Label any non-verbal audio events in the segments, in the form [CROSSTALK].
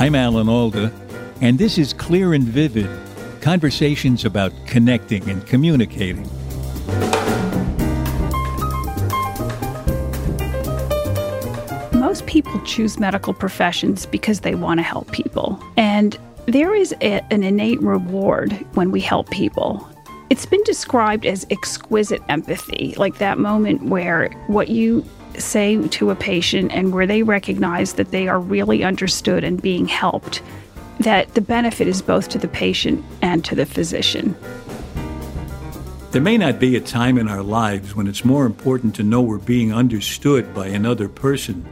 I'm Alan Alda, and this is Clear and Vivid conversations about connecting and communicating. Most people choose medical professions because they want to help people. And there is a, an innate reward when we help people. It's been described as exquisite empathy, like that moment where what you say to a patient and where they recognize that they are really understood and being helped, that the benefit is both to the patient and to the physician. There may not be a time in our lives when it's more important to know we're being understood by another person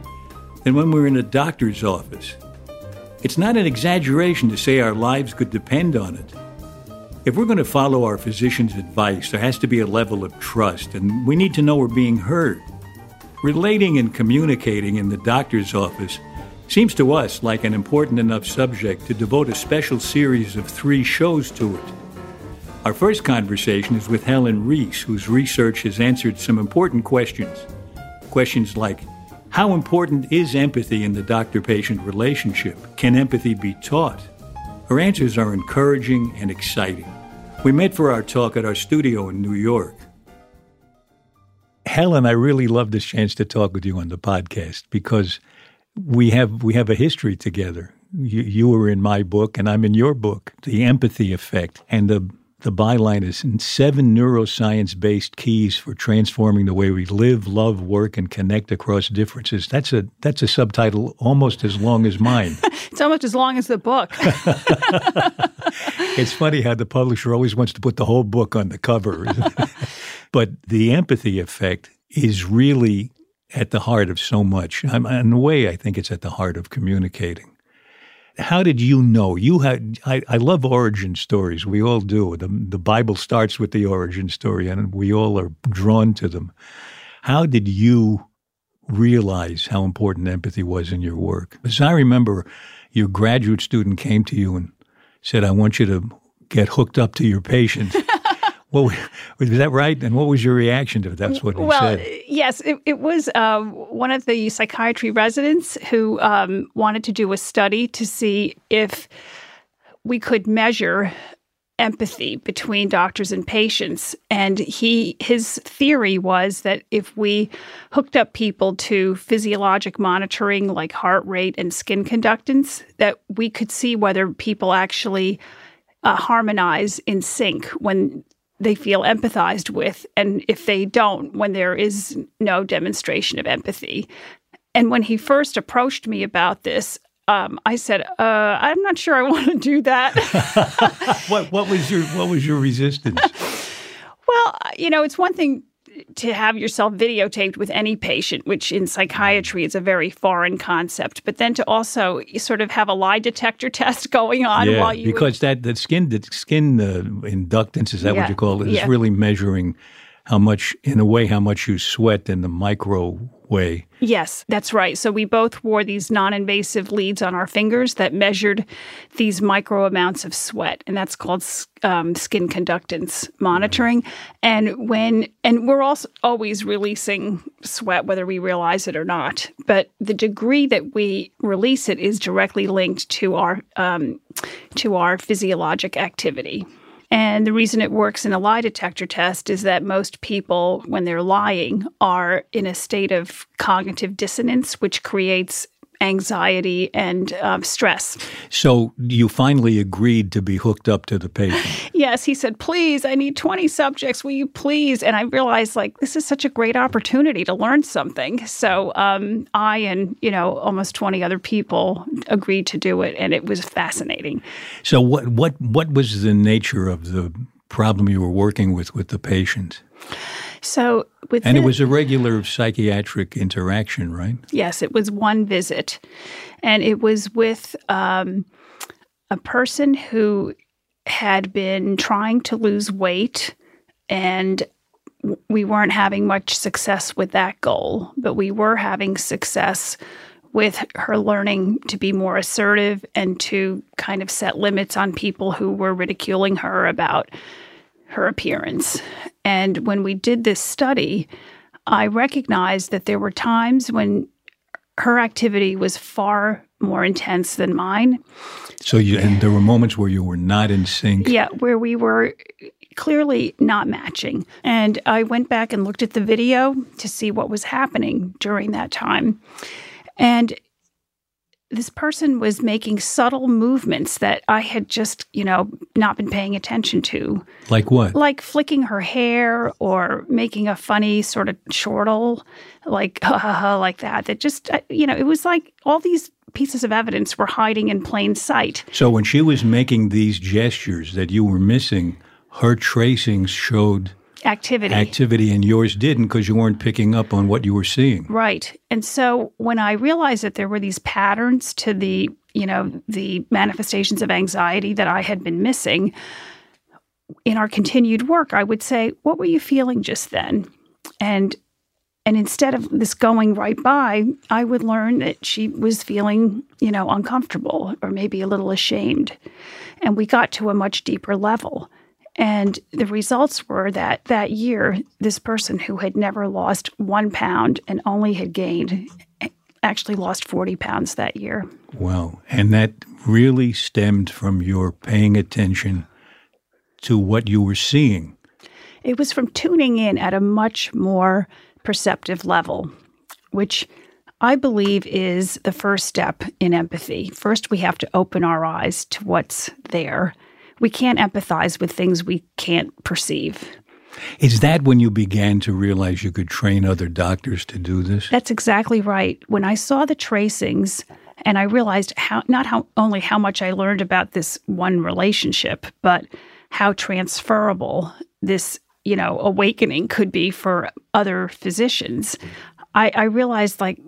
than when we're in a doctor's office. It's not an exaggeration to say our lives could depend on it. If we're going to follow our physician's advice, there has to be a level of trust, and we need to know we're being heard. Relating and communicating in the doctor's office seems to us like an important enough subject to devote a special series of three shows to it. Our first conversation is with Helen Riess, whose research has answered some important questions. Questions like How important is empathy in the doctor patient relationship? Can empathy be taught? Her answers are encouraging and exciting. We met for our talk at our studio in New York. Helen, I really love this chance to talk with you on the podcast because we have we have a history together. You, you were in my book, and I'm in your book, The Empathy Effect, and the the byline is seven neuroscience based keys for transforming the way we live, love, work, and connect across differences. That's a that's a subtitle almost as long as mine. [LAUGHS] it's almost as long as the book. [LAUGHS] it's funny how the publisher always wants to put the whole book on the cover. [LAUGHS] but the empathy effect is really at the heart of so much. In a way, I think it's at the heart of communicating. How did you know? You had. I, I love origin stories. We all do. The, the Bible starts with the origin story, and we all are drawn to them. How did you realize how important empathy was in your work? Because I remember your graduate student came to you and said, "I want you to get hooked up to your patient." [LAUGHS] Well, [LAUGHS] was that right? And what was your reaction to it? That's what he well, said. yes, it, it was um, one of the psychiatry residents who um, wanted to do a study to see if we could measure empathy between doctors and patients and he his theory was that if we hooked up people to physiologic monitoring like heart rate and skin conductance that we could see whether people actually uh, harmonize in sync when they feel empathized with, and if they don't, when there is no demonstration of empathy. And when he first approached me about this, um, I said, uh, "I'm not sure I [LAUGHS] want to do that." [LAUGHS] what What was your What was your resistance? [LAUGHS] well, you know, it's one thing to have yourself videotaped with any patient, which in psychiatry is a very foreign concept, but then to also sort of have a lie detector [LAUGHS] test going on yeah, while you because that the skin the skin uh, inductance is that yeah, what you call it is yeah. really measuring how much in a way how much you sweat in the micro way. Yes, that's right. So we both wore these non-invasive leads on our fingers that measured these micro amounts of sweat, and that's called um, skin conductance monitoring. And when and we're also always releasing sweat, whether we realize it or not. But the degree that we release it is directly linked to our um, to our physiologic activity. And the reason it works in a lie detector test is that most people, when they're lying, are in a state of cognitive dissonance, which creates anxiety and um, stress. So you finally agreed to be hooked up to the patient. Yes, he said, "Please, I need 20 subjects. Will you please?" And I realized like this is such a great opportunity to learn something. So um, I and you know almost 20 other people agreed to do it, and it was fascinating. So what what what was the nature of the problem you were working with with the patient? So with and it was a regular psychiatric interaction, right? Yes, it was one visit, and it was with um, a person who had been trying to lose weight, and we weren't having much success with that goal, but we were having success with her learning to be more assertive and to kind of set limits on people who were ridiculing her about her appearance. And when we did this study, I recognized that there were times when her activity was far more intense than mine. So you and there were moments where you were not in sync. Yeah, where we were clearly not matching. And I went back and looked at the video to see what was happening during that time. And this person was making subtle movements that I had just, you know, not been paying attention to. Like what? Like flicking her hair or making a funny sort of chortle, like [LAUGHS] uh like that. That just, uh, you know, it was like all these pieces of evidence were hiding in plain sight. So when she was making these gestures that you were missing, her tracings showed activity. Activity, and yours didn't because you weren't picking up on what you were seeing. Right. And so when I realized that there were these patterns to the, you know, the manifestations of anxiety that I had been missing in our continued work, I would say, "What were you feeling just then?" And and instead of this going right by, I would learn that she was feeling, you know, uncomfortable or maybe a little ashamed. And we got to a much deeper level. And the results were that that year, this person who had never lost one pound and only had gained actually lost 40 pounds that year. Wow. And that really stemmed from your paying attention to what you were seeing. It was from tuning in at a much more perceptive level, which I believe is the first step in empathy. First, we have to open our eyes to what's there we can't empathize with things we can't perceive. Is that when you began to realize you could train other doctors to do this? That's exactly right. When I saw the tracings and I realized how not how only how much I learned about this one relationship, but how transferable this, you know, awakening could be for other physicians. I, I realized like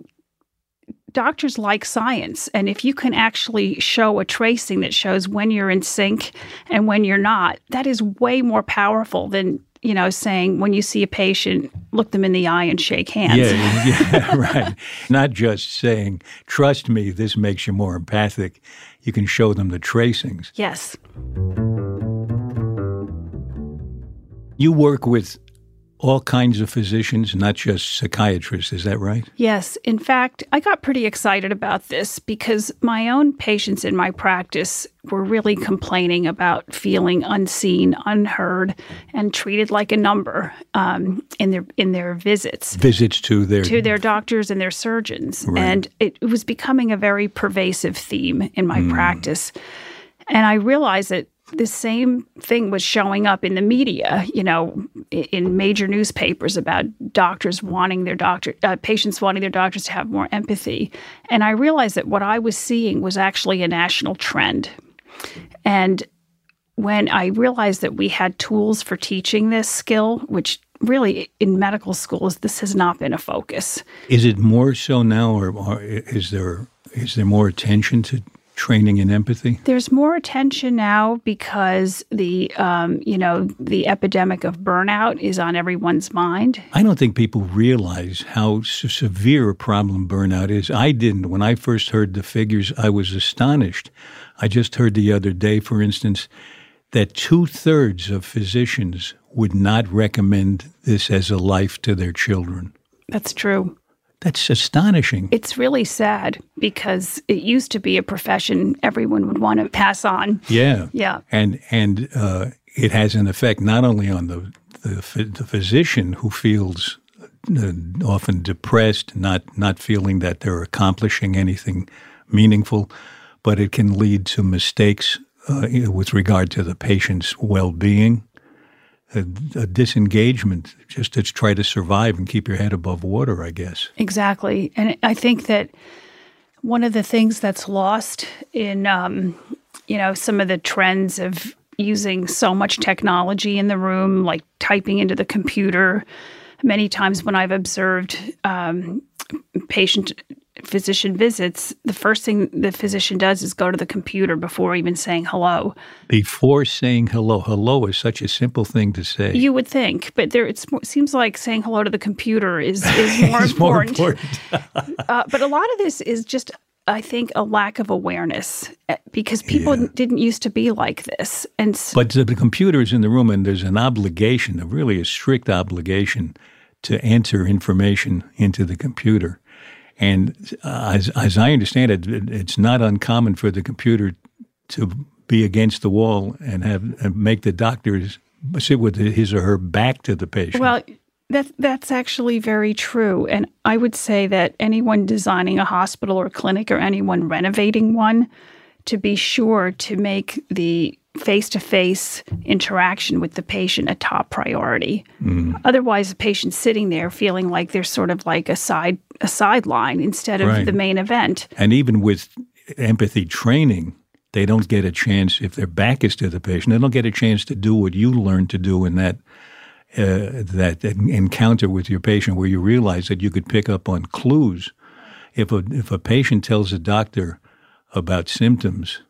doctors like science. And if you can actually show a tracing that shows when you're in sync and when you're not, that is way more powerful than you know, saying when you see a patient, look them in the eye and shake hands. Yeah, [LAUGHS] yeah, right. Not just saying, trust me, this makes you more empathic. You can show them the tracings. Yes. You work with all kinds of physicians, not just psychiatrists. Is that right? Yes. In fact, I got pretty excited about this because my own patients in my practice were really complaining about feeling unseen, unheard, and treated like a number um, in their in their visits. Visits to their to their doctors and their surgeons, right. and it, it, was becoming a very pervasive theme in my mm. practice. And I realized that the same thing was showing up in the media, you know, in major newspapers about doctors wanting their doctor, uh, patients wanting their doctors to have more empathy. And I realized that what I was seeing was actually a national trend. And when I realized that we had tools for teaching this skill, which really in medical schools this has not been a focus. Is it more so now, or, or is there is there more attention to training in empathy? There's more attention now because the um, you know the epidemic of burnout is on everyone's mind. I don't think people realize how severe a problem burnout is. I didn't when I first heard the figures. I was astonished. I just heard the other day, for instance, that two thirds of physicians would not recommend this as a life to their children. That's true. That's astonishing. It's really sad because it used to be a profession everyone would want to pass on. Yeah, yeah. And and uh, it has an effect not only on the the, the physician who feels uh, often depressed, not not feeling that they're accomplishing anything meaningful, but it can lead to mistakes uh, with regard to the patient's well-being, a, a, disengagement just to try to survive and keep your head above water. I guess exactly, and I think that one of the things that's lost in um, you know some of the trends of using so much technology in the room, like typing into the computer. Many times when I've observed um, patient physician visits, the first thing the physician does is go to the computer before even saying hello. Before saying hello, hello is such a simple thing to say. You would think, but there it seems like saying hello to the computer is is [LAUGHS] more important. more important. [LAUGHS] uh, but a lot of this is just I think, a lack of awareness eh, because people yeah. didn't used to be like this. And but the computer is in the room, and there's an obligation, a really a strict obligation, to enter information into the computer. And uh, as, as I understand it, it's not uncommon for the computer to be against the wall and have and make the doctors sit with his or her back to the patient. Well, that, that's actually very true. And I would say that anyone designing a hospital or clinic or anyone renovating one, to be sure to make the face to face interaction with the patient a top priority. Mm. Otherwise, the patient's sitting there feeling like they're sort of like a side a sideline instead of right. the main event. And even with empathy training, they don't get a chance if their back is to the patient. They don't get a chance to do what you learned to do in that uh, that encounter with your patient where you realize that you could pick up on clues. If a, if a patient tells a doctor about symptoms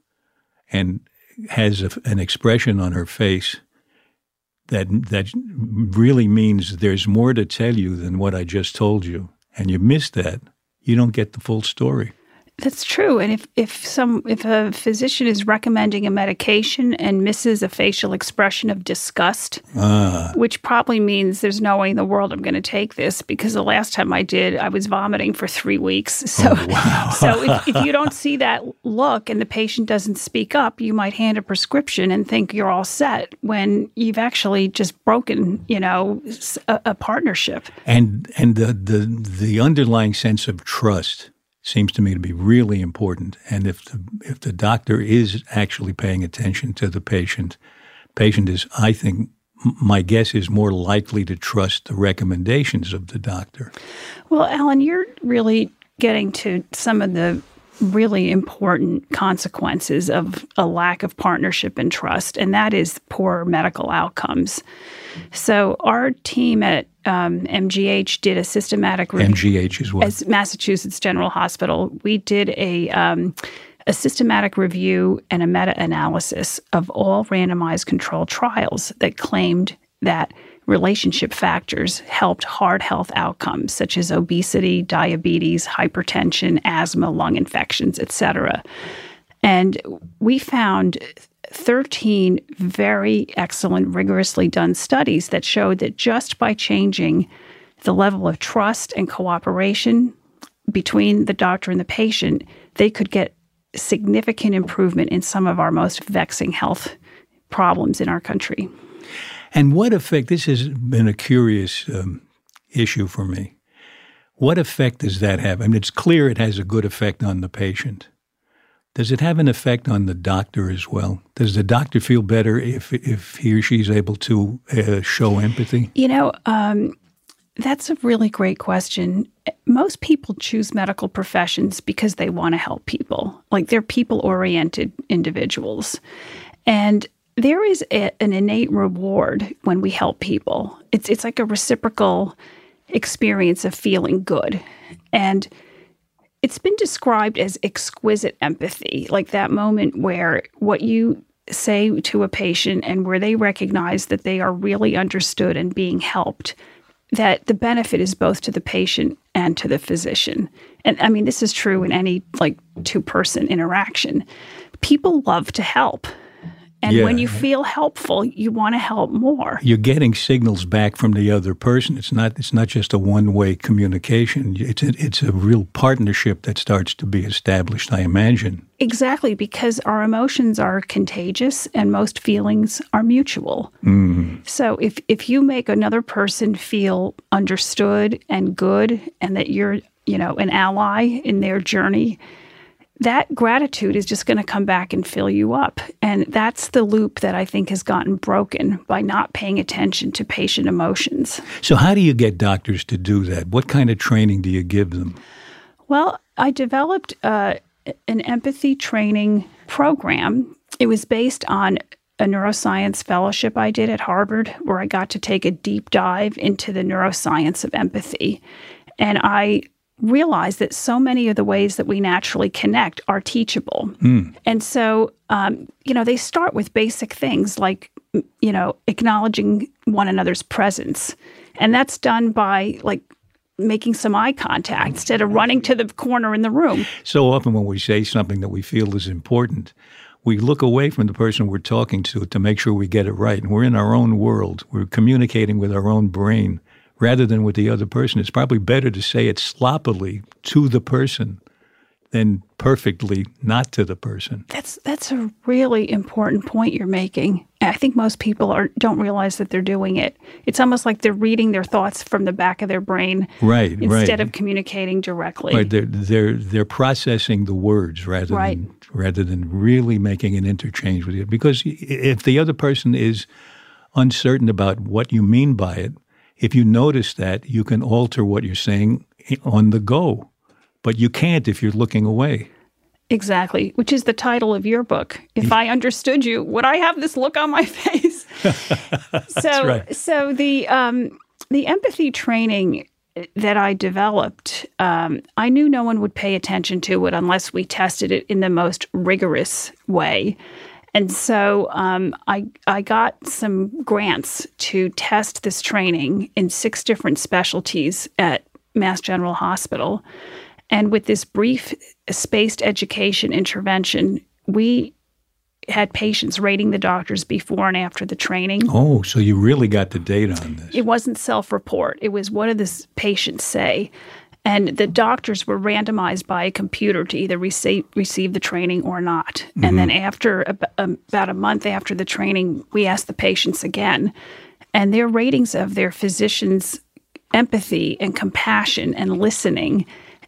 and has a, an expression on her face that that really means there's more to tell you than what I just told you, and you miss that, you don't get the full story. That's true. And if, if some if a physician is recommending a medication and misses a facial expression of disgust, ah. which probably means there's no way in the world I'm going to take this because the last time I did, I was vomiting for three weeks. [LAUGHS] So, oh, wow. so if, if you don't [LAUGHS] see that look and the patient doesn't speak up, you might hand a prescription and think you're all set when you've actually just broken, you know, a, a partnership. And and the the the underlying sense of trust seems to me to be really important. And if the if the doctor is actually paying attention to the patient, patient is, I think, my guess is more likely to trust the recommendations of the doctor. Well, Alan, you're really getting to some of the really important consequences of a lack of partnership and trust, and that is poor medical outcomes. So, our team at um, MGH did a systematic review. MGH as well. As Massachusetts General Hospital, we did a um, a systematic review and a meta analysis of all randomized controlled trials that claimed that relationship factors helped hard health outcomes such as obesity, diabetes, hypertension, asthma, lung infections, etc. And we found 13 very excellent, rigorously done studies that showed that just by changing the level of trust and cooperation between the doctor and the patient, they could get significant improvement in some of our most vexing health problems in our country. And what effect, this has been a curious um, issue for me. What effect does that have? I mean, it's clear it has a good effect on the patient. Does it have an effect on the doctor as well? Does the doctor feel better if if he or she's able to uh, show empathy? You know, um, that's a really great question. Most people choose medical professions because they want to help people. Like they're people oriented individuals, and there is a, an innate reward when we help people. It's it's like a reciprocal experience of feeling good, and it's been described as exquisite empathy, like that moment where what you say to a patient and where they recognize that they are really understood and being helped, that the benefit is both to the patient and to the physician. And I mean, this is true in any like two person interaction. People love to help. And Yeah. when you feel helpful, you want to help more. You're getting signals back from the other person. It's not. It's not just a one-way communication. It's a, it's a real partnership that starts to be established. I imagine. Exactly, because our emotions are contagious and most feelings are mutual. Mm-hmm. So if if you make another person feel understood and good and that you're, you know, an ally in their journey, that gratitude is just going to come back and fill you up. And that's the loop that I think has gotten broken by not paying attention to patient emotions. So, how do you get doctors to do that? What kind of training do you give them? Well, I developed uh, an empathy training program. It was based on a neuroscience fellowship I did at Harvard, where I got to take a deep dive into the neuroscience of empathy. And I realized that so many of the ways that we naturally connect are teachable. And so, um, you know, they start with basic things like, you know, acknowledging one another's presence. And that's done by like making some eye contact instead of running to the corner in the room. So often, when we say something that we feel is important, we look away from the person we're talking to to make sure we get it right. And we're in our own world. We're communicating with our own brain rather than with the other person. It's probably better to say it sloppily to the person than perfectly not to the person. That's that's a really important point you're making. I think most people are don't realize that they're doing it. It's almost like they're reading their thoughts from the back of their brain Right, right. instead of communicating directly. Right, they're they're they're processing the words rather Right. than rather than really making an interchange with you. Because if the other person is uncertain about what you mean by it, if you notice that, you can alter what you're saying on the go. But you can't if you're looking away. Exactly, which is the title of your book. If I understood you, would I have this look on my [LAUGHS] face? [LAUGHS] so, right. so the um, the empathy training that I developed, um, I knew no one would pay attention to it unless we tested it in the most rigorous way. And so um, I I got some grants to test this training in six different specialties at Mass General Hospital. And with this brief spaced education intervention, we had patients rating the doctors before and after the training. Oh, so you really got the data on this. It wasn't self report, it was what did the patients say? And the doctors were randomized by a computer to either receive, receive the training or not. And then, after ab- um, about a month after the training, we asked the patients again, and their ratings of their physician's empathy and compassion and listening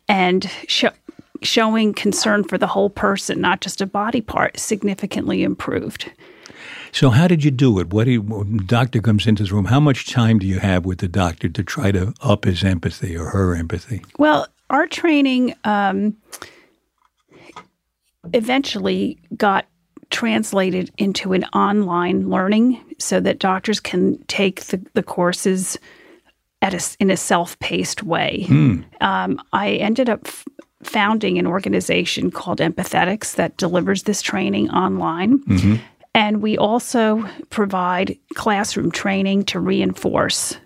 and sho- showing concern for the whole person, not just a body part, significantly improved. So how did you do it? What do you, doctor comes into this room? How much time do you have with the doctor to try to up his empathy or her empathy? Well, our training um, eventually got translated into an online learning so that doctors can take the, the courses at a in a self-paced way. Um, I ended up f- founding an organization called Empathetics that delivers this training online. And we also provide classroom training to reinforce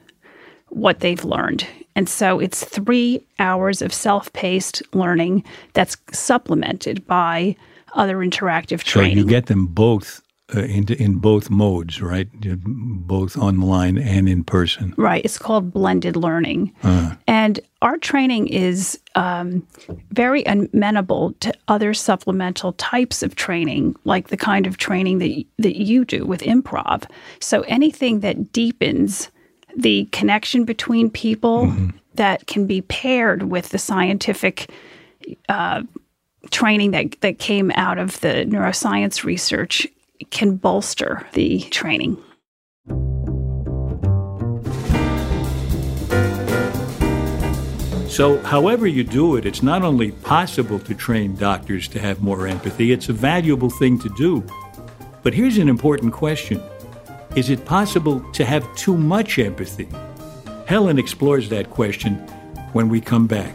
what they've learned. And so it's three hours of self paced learning that's supplemented by other interactive training. So you get them both uh, in, in both modes, right? Both online and in person. Right. It's called blended learning. And our training is um, very amenable to other supplemental types of training, like the kind of training that, that you do with improv. So anything that deepens the connection between people that can be paired with the scientific uh, training that, that came out of the neuroscience research can bolster the training. So, however you do it, it's not only possible to train doctors to have more empathy, it's a valuable thing to do. But here's an important question Is it possible to have too much empathy? Helen explores that question when we come back.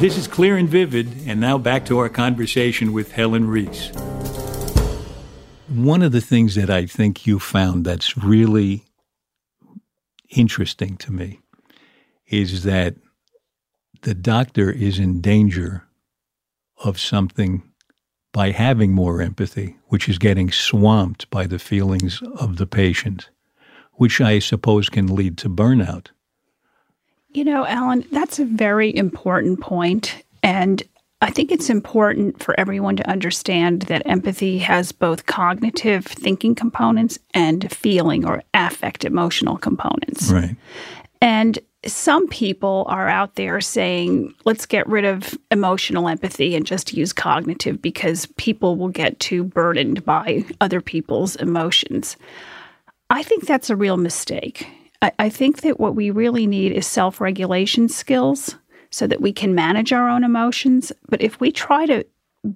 This is Clear and Vivid, and now back to our conversation with Helen Riess. One of the things that I think you found that's really interesting to me is that the doctor is in danger of something by having more empathy, which is getting swamped by the feelings of the patient, which I suppose can lead to burnout. You know, Alan, that's a very important point. And I think it's important for everyone to understand that empathy has both cognitive thinking components and feeling or affect emotional components. Right. And some people are out there saying, let's get rid of emotional empathy and just use cognitive because people will get too burdened by other people's emotions. I think that's a real mistake. I, I think that what we really need is self regulation skills so that we can manage our own emotions. But if we try to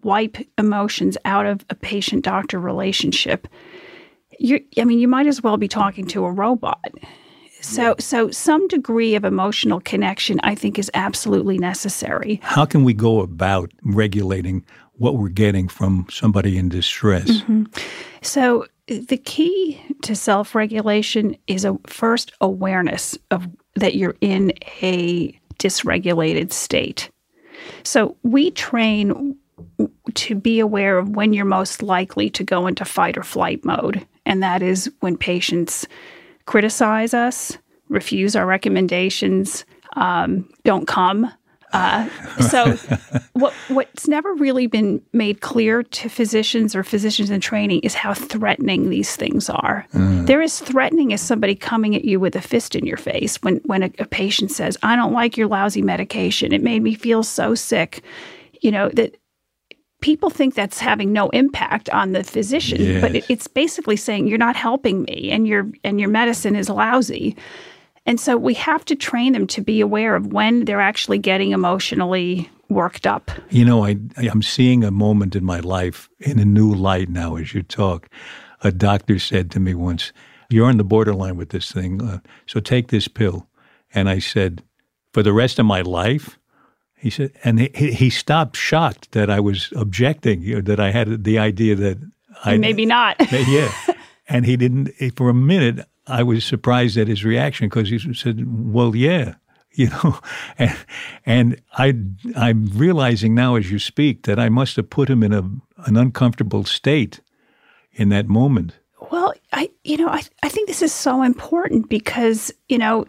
wipe emotions out of a patient doctor relationship, you I mean, you might as well be talking to a robot. So, so some degree of emotional connection, I think, is absolutely necessary. How can we go about regulating what we're getting from somebody in distress? Mm-hmm. So, the key to self-regulation is a first awareness of that you're in a dysregulated state. So, we train to be aware of when you're most likely to go into fight or flight mode, and that is when patients criticize us, refuse our recommendations, um, don't come. Uh, so, [LAUGHS] what what's never really been made clear to physicians or physicians in training is how threatening these things are. Mm. They're as threatening as somebody coming at you with a fist in your face when when a, a patient says, "I don't like your lousy medication. It made me feel so sick." You know that people think that's having no impact on the physician, yes. but it, it's basically saying you're not helping me, and your and your medicine is lousy. And so we have to train them to be aware of when they're actually getting emotionally worked up. You know, I I'm seeing a moment in my life in a new light now as you talk. A doctor said to me once, "You're on the borderline with this thing, uh, so take this pill." And I said, "For the rest of my life." He said, and he, he stopped shocked that I was objecting, you know, that I had the idea that I maybe not. [LAUGHS] yeah, and he didn't. For a minute, I was surprised at his reaction because he said, "Well, yeah." [LAUGHS] You know, and, and I I'm realizing now as you speak that I must have put him in a an uncomfortable state in that moment. Well, I you know I I think this is so important because you know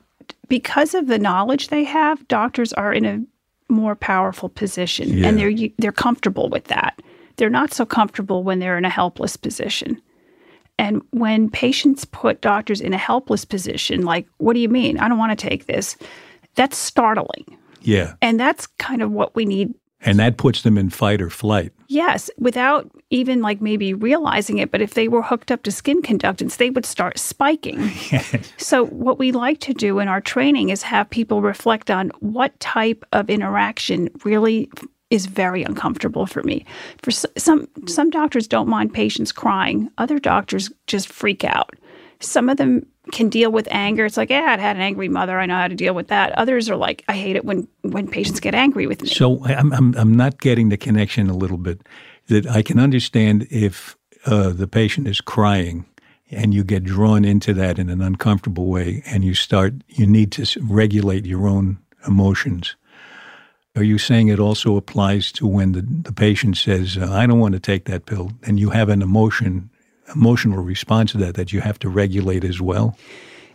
because of the knowledge they have, doctors are in a more powerful position yeah. and they're they're comfortable with that. They're not so comfortable when they're in a helpless position. And when patients put doctors in a helpless position, like, what do you mean? I don't want to take this. That's startling. Yeah. And that's kind of what we need. And that puts them in fight or flight. Yes, without even like maybe realizing it. But if they were hooked up to skin conductance, they would start spiking. [LAUGHS] So, what we like to do in our training is have people reflect on what type of interaction really is very uncomfortable for me. For some some doctors don't mind patients crying. Other doctors just freak out. Some of them can deal with anger. It's like, yeah, I had an angry mother. I know how to deal with that. Others are like, I hate it when when patients get angry with me. So I'm I'm, I'm not getting the connection a little bit that I can understand if uh, the patient is crying and you get drawn into that in an uncomfortable way and you start you need to regulate your own emotions. Are you saying it also applies to when the, the patient says, I don't want to take that pill, and you have an emotion, emotional response to that that you have to regulate as well?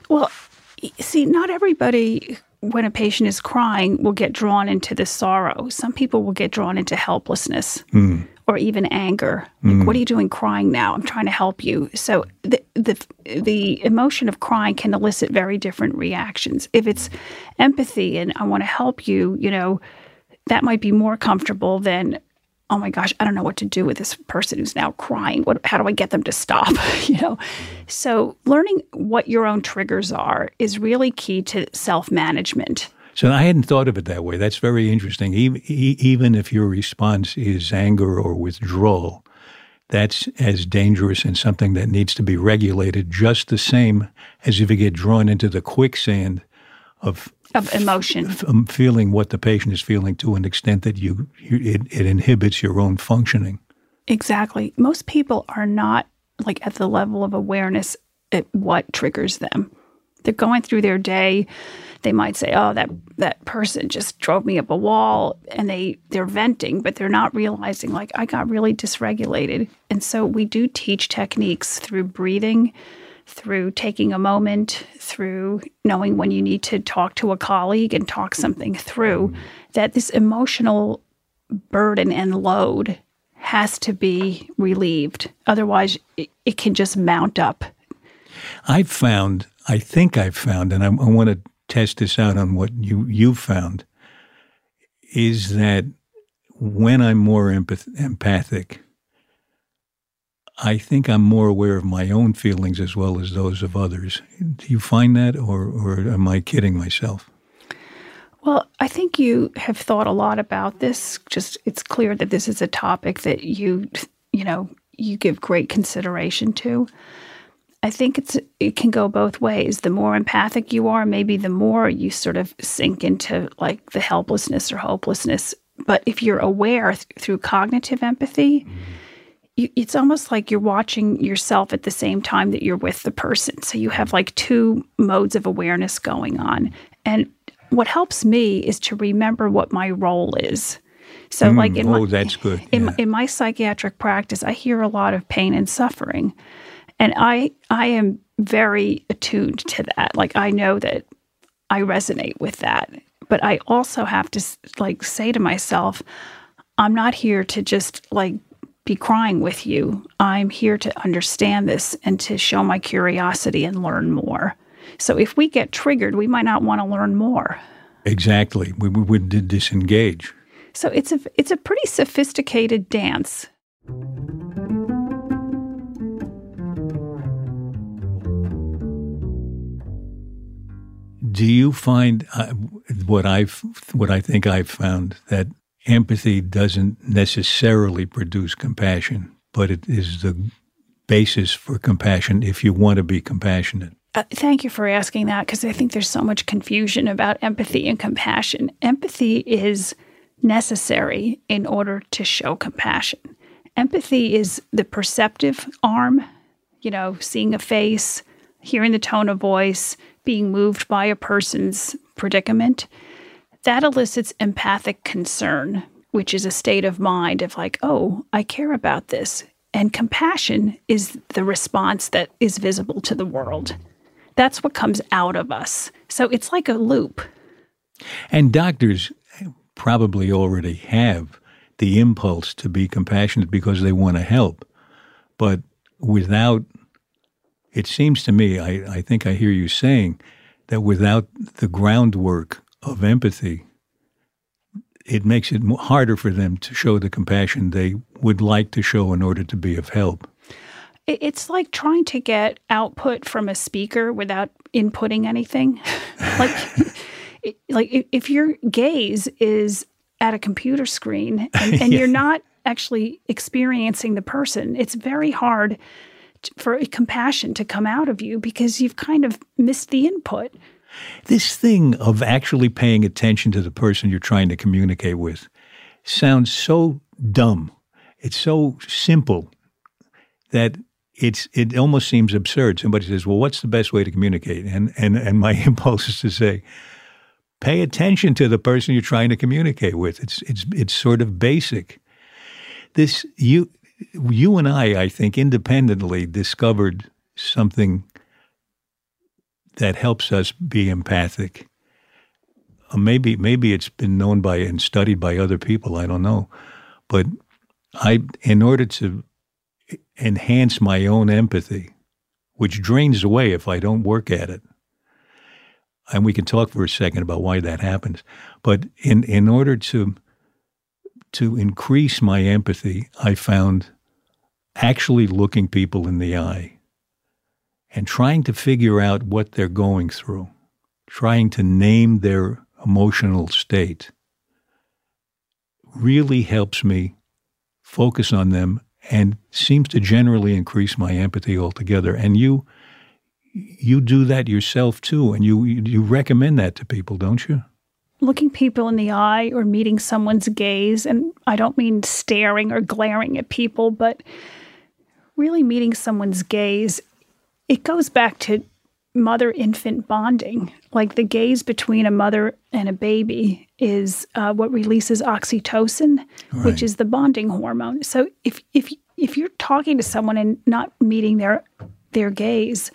Well, see, not everybody, when a patient is crying, will get drawn into the sorrow. Some people will get drawn into helplessness. Mm. Or even anger. Like, mm. what are you doing crying now? I'm trying to help you. So the, the the emotion of crying can elicit very different reactions. If it's empathy and I want to help you, you know, that might be more comfortable than oh my gosh, I don't know what to do with this person who's now crying. What, how do I get them to stop? [LAUGHS] you know, so learning what your own triggers are is really key to self management. So I hadn't thought of it that way. That's very interesting. Even even if your response is anger or withdrawal, that's as dangerous and something that needs to be regulated just the same as if you get drawn into the quicksand of of emotion, f- um, feeling what the patient is feeling to an extent that you, you it, it inhibits your own functioning. Exactly. Most people are not like at the level of awareness at what triggers them. They're going through their day. They might say, "Oh, that that person just drove me up a wall," and they they're venting, but they're not realizing like I got really dysregulated. And so we do teach techniques through breathing, through taking a moment, through knowing when you need to talk to a colleague and talk something through, that this emotional burden and load has to be relieved. Otherwise, it, it can just mount up. I've found, I think I've found, and I, I want to test this out on what you you've found, is that when I'm more empath- empathic, I think I'm more aware of my own feelings as well as those of others. Do you find that, or, or am I kidding myself? Well, I think you have thought a lot about this. Just it's clear that this is a topic that you, you know, you give great consideration to. I think it's it can go both ways. The more empathic you are, maybe the more you sort of sink into like the helplessness or hopelessness. But if you're aware th- through cognitive empathy, mm-hmm you, it's almost like you're watching yourself at the same time that you're with the person. So you have like two modes of awareness going on. And what helps me is to remember what my role is. So, mm, like in oh, my, that's good. In, yeah. in my psychiatric practice, I hear a lot of pain and suffering, and I I am very attuned to that. Like I know that I resonate with that, but I also have to like say to myself, I'm not here to just like be crying with you. I'm here to understand this and to show my curiosity and learn more. So if we get triggered, we might not want to learn more. Exactly. We, we would disengage. So it's a it's a pretty sophisticated dance. Do you find uh, what I've what I think I've found that empathy doesn't necessarily produce compassion, but it is the basis for compassion if you want to be compassionate. Uh, thank you for asking that because I think there's so much confusion about empathy and compassion. Empathy is necessary in order to show compassion. Empathy is the perceptive arm, you know, seeing a face, hearing the tone of voice, being moved by a person's predicament that elicits empathic concern, which is a state of mind of like, oh, I care about this. And compassion is the response that is visible to the world. That's what comes out of us. So it's like a loop. And doctors probably already have the impulse to be compassionate because they want to help. But without, it seems to me, I, I think I hear you saying that without the groundwork of empathy, it makes it harder for them to show the compassion they would like to show in order to be of help. It's like trying to get output from a speaker without inputting anything. [LAUGHS] like, [LAUGHS] like if your gaze is at a computer screen [LAUGHS] and, and yeah. you're not actually experiencing the person, it's very hard for compassion to come out of you because you've kind of missed the input. This thing of actually paying attention to the person you're trying to communicate with sounds so dumb. It's so simple that it's it almost seems absurd. Somebody says, "Well, what's the best way to communicate?" And and and my [LAUGHS] impulse is to say, "Pay attention to the person you're trying to communicate with." It's it's it's sort of basic. This you you and I, I think, independently discovered something that helps us be empathic. Uh, maybe maybe it's been known by and studied by other people. I don't know, but I, in order to enhance my own empathy, which drains away if I don't work at it, and we can talk for a second about why that happens. But in in order to to increase my empathy, I found actually looking people in the eye and trying to figure out what they're going through, trying to name their emotional state really helps me focus on them and seems to generally increase my empathy altogether. And you you do that yourself too, and you you recommend that to people, don't you? Looking people in the eye or meeting someone's gaze, and I don't mean staring or glaring at people, but really meeting someone's gaze. It goes back to mother infant bonding. Like the gaze between a mother and a baby is uh, what releases oxytocin, right. which is the bonding hormone. So if if if you're talking to someone and not meeting their their gaze,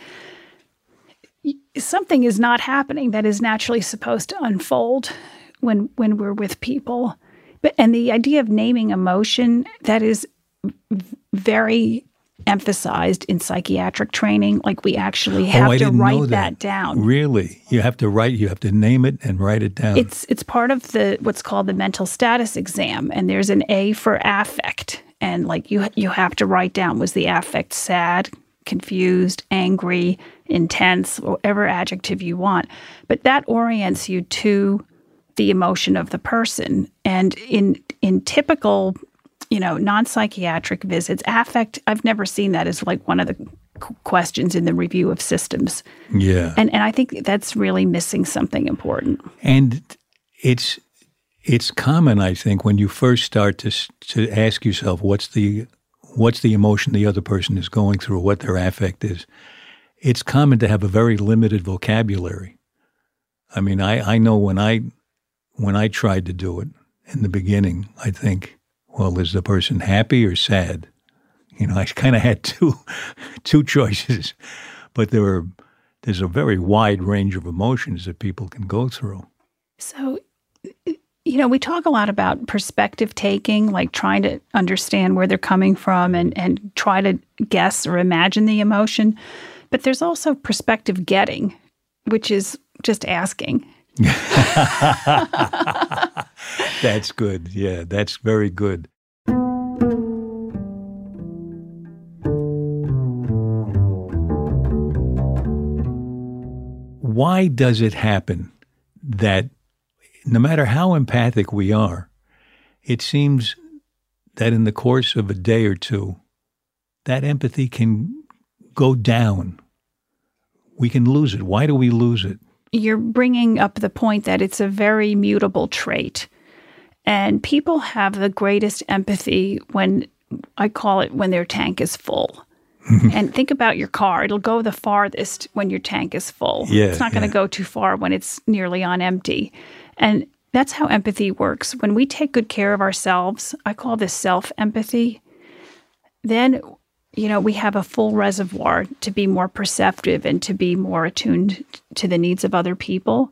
something is not happening that is naturally supposed to unfold when when we're with people. But and the idea of naming emotion that is very emphasized in psychiatric training. Like we actually oh, have oh, to write that. that. down. Really, you have to write. You have to name it and write it down. It's it's part of the what's called the mental status exam, and there's an A for affect, and like you you have to write down was the affect sad, confused, angry, intense, whatever adjective you want. But that orients you to the emotion of the person. And in in typical you know, non psychiatric visits, affect, I've never seen that as like one of the questions in the review of systems. Yeah. And and I think that's really missing something important. And it's it's common, I think, when you first start to to ask yourself what's the what's the emotion the other person is going through, what their affect is. It's common to have a very limited vocabulary. I mean, I, I know when I when I tried to do it in the beginning, I think well, is the person happy or sad? You know, I kind of had two two choices, but there are there's a very wide range of emotions that people can go through. So, you know, we talk a lot about perspective taking, like trying to understand where they're coming from and and try to guess or imagine the emotion. But there's also perspective getting, which is just asking. [LAUGHS] that's good. Yeah, that's very good. Why does it happen that no matter how empathic we are, it seems that in the course of a day or two, that empathy can go down. We can lose it. Why do we lose it? You're bringing up the point that it's a very mutable trait. And people have the greatest empathy when I call it when their tank is full. [LAUGHS] and think about your car. It'll go the farthest when your tank is full. Yeah, it's not going to yeah. go too far when it's nearly on empty. And that's how empathy works. When we take good care of ourselves, I call this self empathy, then you know, we have a full reservoir to be more perceptive and to be more attuned to the needs of other people.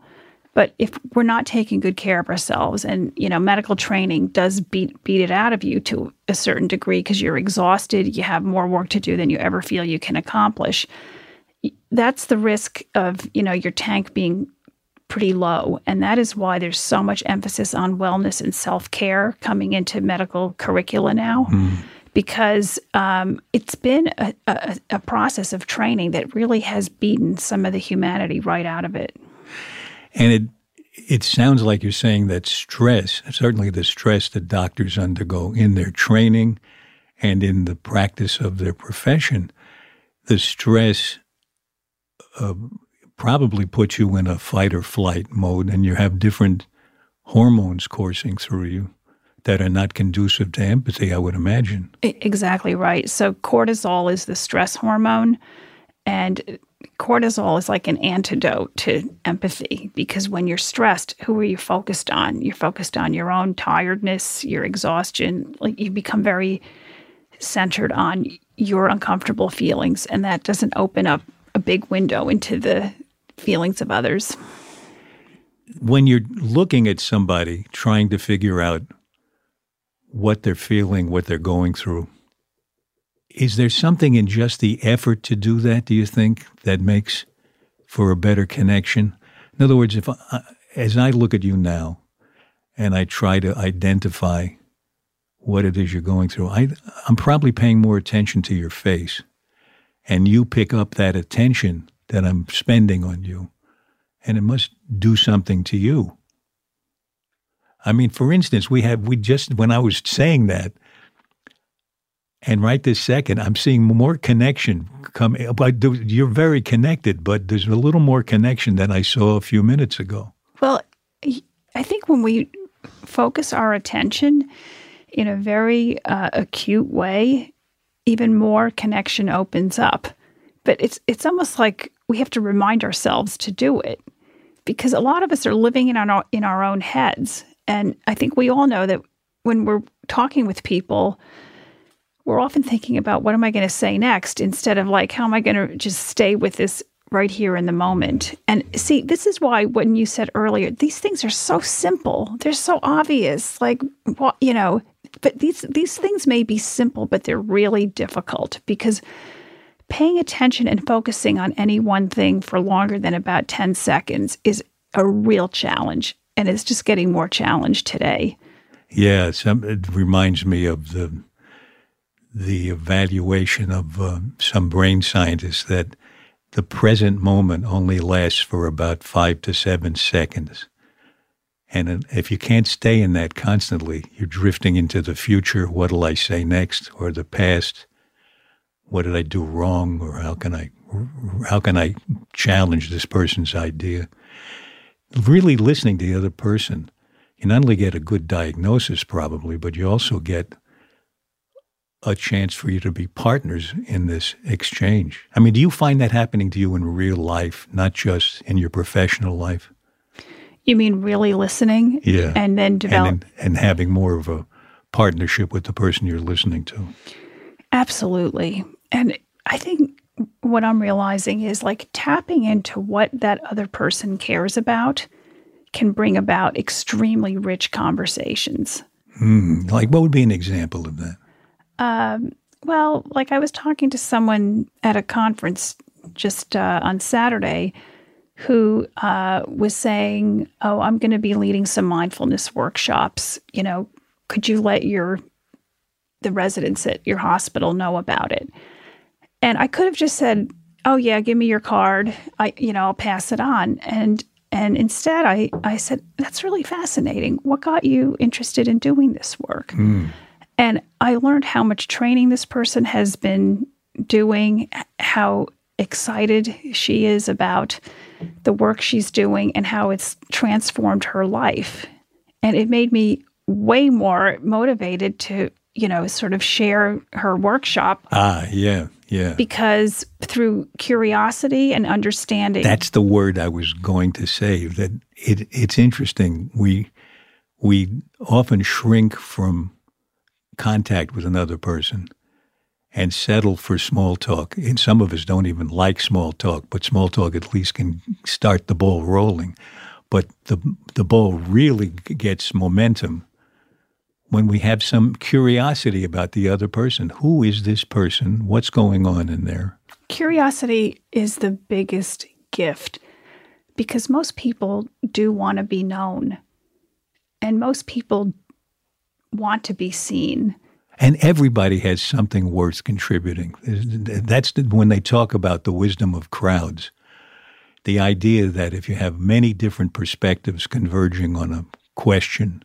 But if we're not taking good care of ourselves, and you know, medical training does beat beat it out of you to a certain degree because you're exhausted, you have more work to do than you ever feel you can accomplish. That's the risk of you know your tank being pretty low, and that is why there's so much emphasis on wellness and self care coming into medical curricula now. Mm because um, it's been a, a, a process of training that really has beaten some of the humanity right out of it. And it it sounds like you're saying that stress, certainly the stress that doctors undergo in their training and in the practice of their profession, the stress uh, probably puts you in a fight or flight mode, and you have different hormones coursing through you that are not conducive to empathy, I would imagine. Exactly right. So, cortisol is the stress hormone, and cortisol is like an antidote to empathy because when you're stressed, who are you focused on? You're focused on your own tiredness, your exhaustion. Like you become very centered on your uncomfortable feelings, and that doesn't open up a big window into the feelings of others. When you're looking at somebody trying to figure out what they're feeling, what they're going through. Is there something in just the effort to do that, do you think, that makes for a better connection? In other words, if I, as I look at you now and I try to identify what it is you're going through. I, I'm probably paying more attention to your face, and you pick up that attention that I'm spending on you, and it must do something to you. I mean, for instance, we have, we just, when I was saying that, and right this second, I'm seeing more connection come. But you're very connected, but there's a little more connection than I saw a few minutes ago. Well, I think when we focus our attention in a very uh, acute way, even more connection opens up. But it's it's almost like we have to remind ourselves to do it because a lot of us are living in our in our own heads, and I think we all know that when we're talking with people we're often thinking about what am I going to say next instead of like, how am I going to just stay with this right here in the moment? And see, this is why when you said earlier, these things are so simple, they're so obvious. Like, what, you know, but these, these things may be simple, but they're really difficult because paying attention and focusing on any one thing for longer than about 10 seconds is a real challenge. And it's just getting more challenged today. Yeah, some, it reminds me of the the evaluation of uh, some brain scientists that the present moment only lasts for about five to seven seconds. And if you can't stay in that constantly, you're drifting into the future. What'll I say next? Or the past? What did I do wrong? Or how can I, how can I challenge this person's idea? Really listening to the other person, you not only get a good diagnosis probably, but you also get a chance for you to be partners in this exchange. I mean, do you find that happening to you in real life, not just in your professional life? You mean really listening? Yeah. And then develop. And, and having more of a partnership with the person you're listening to. Absolutely. And I think what I'm realizing is like tapping into what that other person cares about can bring about extremely rich conversations. Mm, like, what would be an example of that? Um, well, like I was talking to someone at a conference just uh, on Saturday who uh, was saying, "Oh, I'm going to be leading some mindfulness workshops. You know, could you let your the residents at your hospital know about it?" And I could have just said, "Oh yeah, give me your card. I, you know, I'll pass it on." And and instead, I I said, "That's really fascinating. What got you interested in doing this work?" Mm. And I learned how much training this person has been doing, how excited she is about the work she's doing, and how it's transformed her life. And it made me way more motivated to, you know, sort of share her workshop. Ah, yeah, yeah. Because through curiosity and understanding. That's the word I was going to say. That it, it's interesting. We we often shrink from contact with another person and settle for small talk. And some of us don't even like small talk, but small talk at least can start the ball rolling. But the the ball really gets momentum when we have some curiosity about the other person. Who is this person? What's going on in there? Curiosity is the biggest gift because most people do want to be known. And most people want to be seen. And everybody has something worth contributing. That's when they talk about the wisdom of crowds. The idea that if you have many different perspectives converging on a question,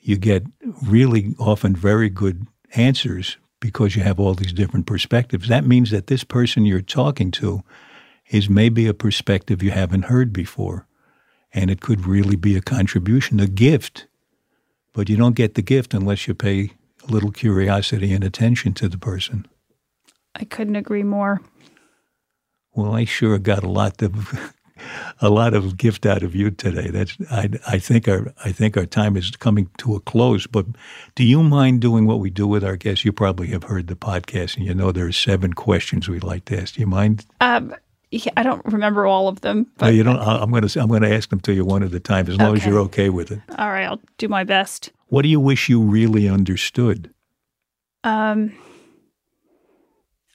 you get really often very good answers because you have all these different perspectives. That means that this person you're talking to is maybe a perspective you haven't heard before. And it could really be a contribution, a gift but you don't get the gift unless you pay a little curiosity and attention to the person. I couldn't agree more. Well, I sure got a lot of a lot of gift out of you today. That's I, I think our I think our time is coming to a close. But do you mind doing what we do with our guests? You probably have heard the podcast, and you know there are seven questions we like to ask. Do you mind? Um, yeah, I don't remember all of them. But no, you don't. I'm going to I'm going to ask them to you one at a time, as long okay. as you're okay with it. All right, I'll do my best. What do you wish you really understood? Um,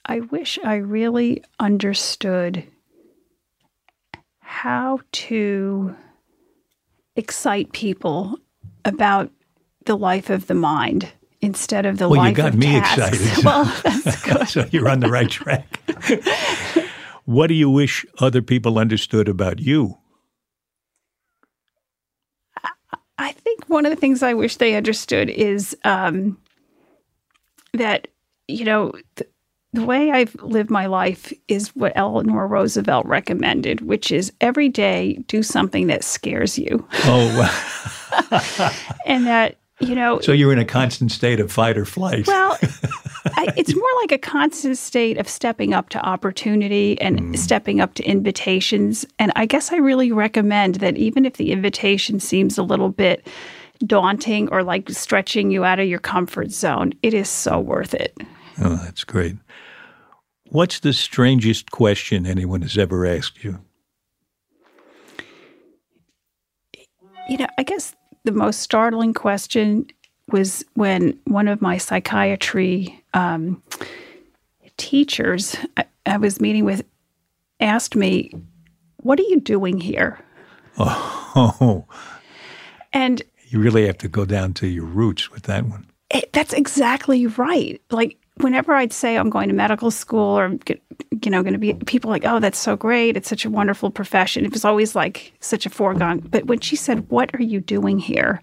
I wish I really understood how to excite people about the life of the mind instead of the well, life of. Well, you got me tasks. excited. [LAUGHS] well, that's [LAUGHS] good. so you're on the right track. what do you wish other people understood about you? I think one of the things I wish they understood is um, that, you know, th- the way I've lived my life is what Eleanor Roosevelt recommended, which is every day do something that scares you. Oh, [LAUGHS] and that, you know, so you're in a constant state of fight or flight. well, [LAUGHS] I, it's more like a constant state of stepping up to opportunity and hmm. stepping up to invitations. And I guess I really recommend that even if the invitation seems a little bit daunting or like stretching you out of your comfort zone, it is so worth it. oh, that's great. What's the strangest question anyone has ever asked you? You know, I guess the most startling question was when one of my psychiatry um, teachers I, I was meeting with asked me, What are you doing here? Oh, [LAUGHS] And you really have to go down to your roots with that one. it, that's exactly right. Like, whenever I'd say I'm going to medical school or, you know, going to be, people like, oh, that's so great. It's such a wonderful profession. It was always like such a foregone. But when she said, What are you doing here?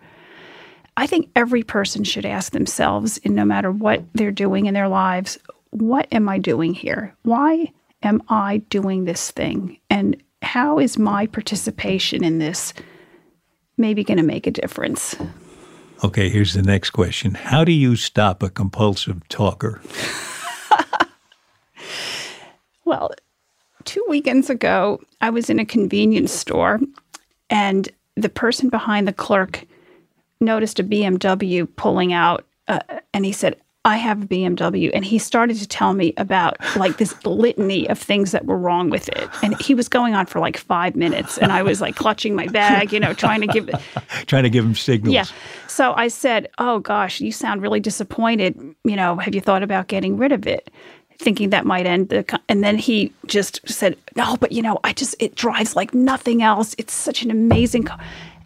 I think every person should ask themselves, in no matter what they're doing in their lives, what am I doing here? Why am I doing this thing? And how is my participation in this maybe going to make a difference? Okay, here's the next question. How do you stop a compulsive talker? [LAUGHS] Well, two weekends ago, I was in a convenience store and the person behind the clerk noticed a BMW pulling out uh, and he said, I have a BMW. And he started to tell me about like this [LAUGHS] litany of things that were wrong with it. And he was going on for like five minutes. And I was like clutching my bag, you know, trying to give [LAUGHS] Trying to give him signals. yeah. So I said, "Oh gosh, you sound really disappointed. You know, have you thought about getting rid of it?" Thinking that might end the. co- And then he just said, "No, but you know, I just it drives like nothing else. It's such an amazing." car."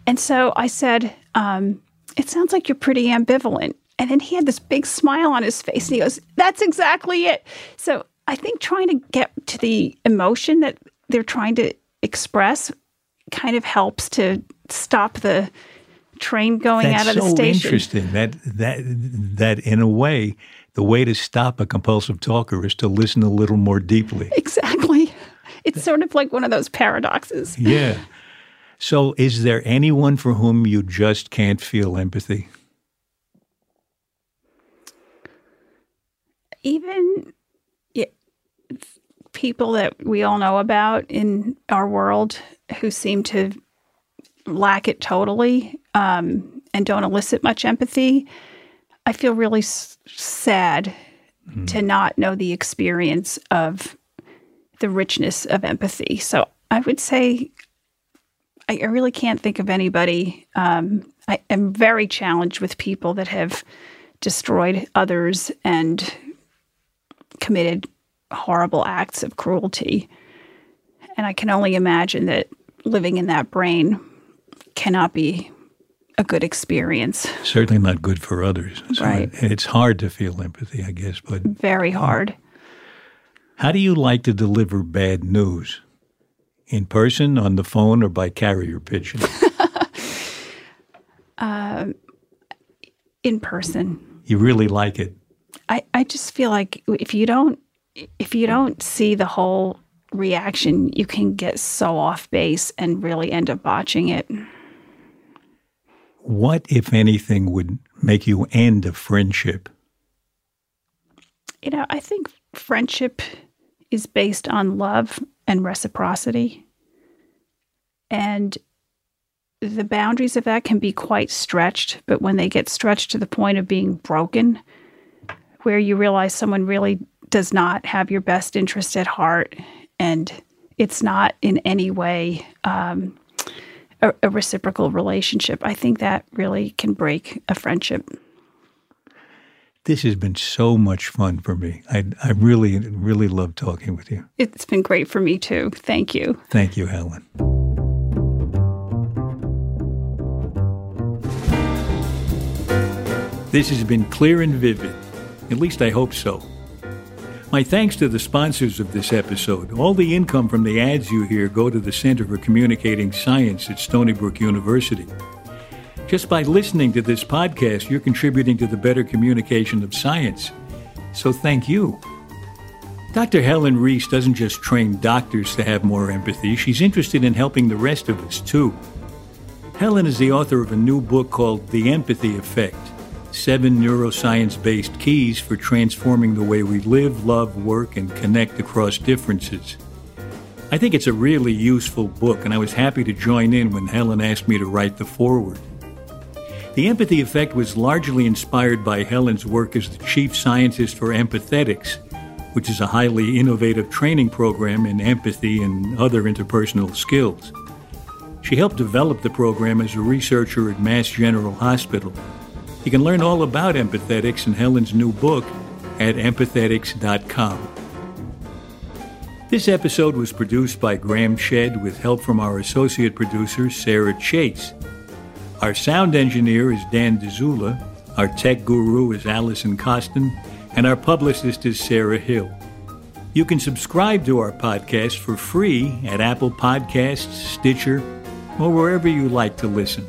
And so I said, um, "It sounds like you're pretty ambivalent." And then he had this big smile on his face, and he goes, "That's exactly it." So I think trying to get to the emotion that they're trying to express kind of helps to stop the train going That's out of the so station. interesting. That that that in a way, the way to stop a compulsive talker is to listen a little more deeply. Exactly. It's sort of like one of those paradoxes. Yeah. So, is there anyone for whom you just can't feel empathy? Even people that we all know about in our world who seem to lack it totally um, and don't elicit much empathy, I feel really s- sad to not know the experience of the richness of empathy. So I would say I, I really can't think of anybody. Um, I am very challenged with people that have destroyed others and committed horrible acts of cruelty. And I can only imagine that living in that brain cannot be a good experience. Certainly not good for others. So Right. it- it's hard to feel empathy, I guess. But Very hard. how do you like to deliver bad news? In person, on the phone, or by carrier pigeon? [LAUGHS] Uh, in person. you really like it. I, I just feel like if you don't if you don't see the whole reaction, you can get so off base and really end up botching it. What, if anything, would make you end a friendship? You know, I think friendship is based on love and reciprocity. And the boundaries of that can be quite stretched, but when they get stretched to the point of being broken, where you realize someone really does not have your best interest at heart and it's not in any way um, a, a reciprocal relationship, I think that really can break a friendship. This has been so much fun for me. I, I really, really love talking with you. It's been great for me too. Thank you. Thank you, Helen. This has been clear and vivid. At least I hope so. My thanks to the sponsors of this episode. All the income from the ads you hear go to the Center for Communicating Science at Stony Brook University. Just by listening to this podcast, you're contributing to the better communication of science. So thank you. Dr. Helen Riess doesn't just train doctors to have more empathy, she's interested in helping the rest of us too. Helen is the author of a new book called The Empathy Effect Seven Neuroscience Based Keys for Transforming the Way We Live, Love, Work, and Connect Across Differences. I think it's a really useful book, and I was happy to join in when Helen asked me to write the foreword. The Empathy Effect was largely inspired by Helen's work as the chief scientist for Empathetics, which is a highly innovative training program in empathy and other interpersonal skills. She helped develop the program as a researcher at Mass General Hospital. You can learn all about empathetics in Helen's new book at empathetics.com. This episode was produced by Graham Chedd with help from our associate producer, Sarah Chase. Our sound engineer is Dan Dzula, our tech guru is Allison Costin, and our publicist is Sarah Hill. You can subscribe to our podcast for free at Apple Podcasts, Stitcher, or wherever you like to listen.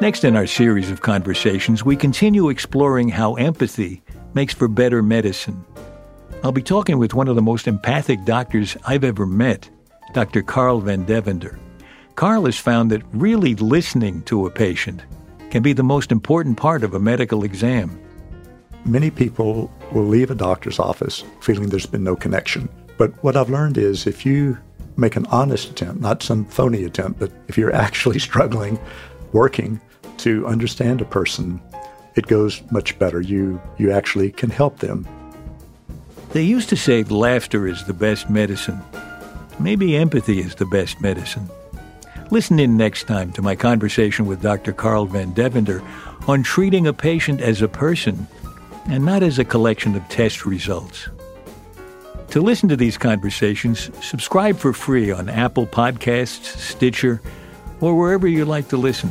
Next in our series of conversations, we continue exploring how empathy makes for better medicine. I'll be talking with one of the most empathic doctors I've ever met, Dr. Carl Van Devender. Carl has found that really listening to a patient can be the most important part of a medical exam. Many people will leave a doctor's office feeling there's been no connection. But what I've learned is if you make an honest attempt, not some phony attempt, but if you're [LAUGHS] actually struggling, working to understand a person, it goes much better. You you actually can help them. They used to say laughter is the best medicine. Maybe empathy is the best medicine. Listen in next time to my conversation with Dr. Carl Van Devender on treating a patient as a person and not as a collection of test results. To listen to these conversations, subscribe for free on Apple Podcasts, Stitcher, or wherever you like to listen.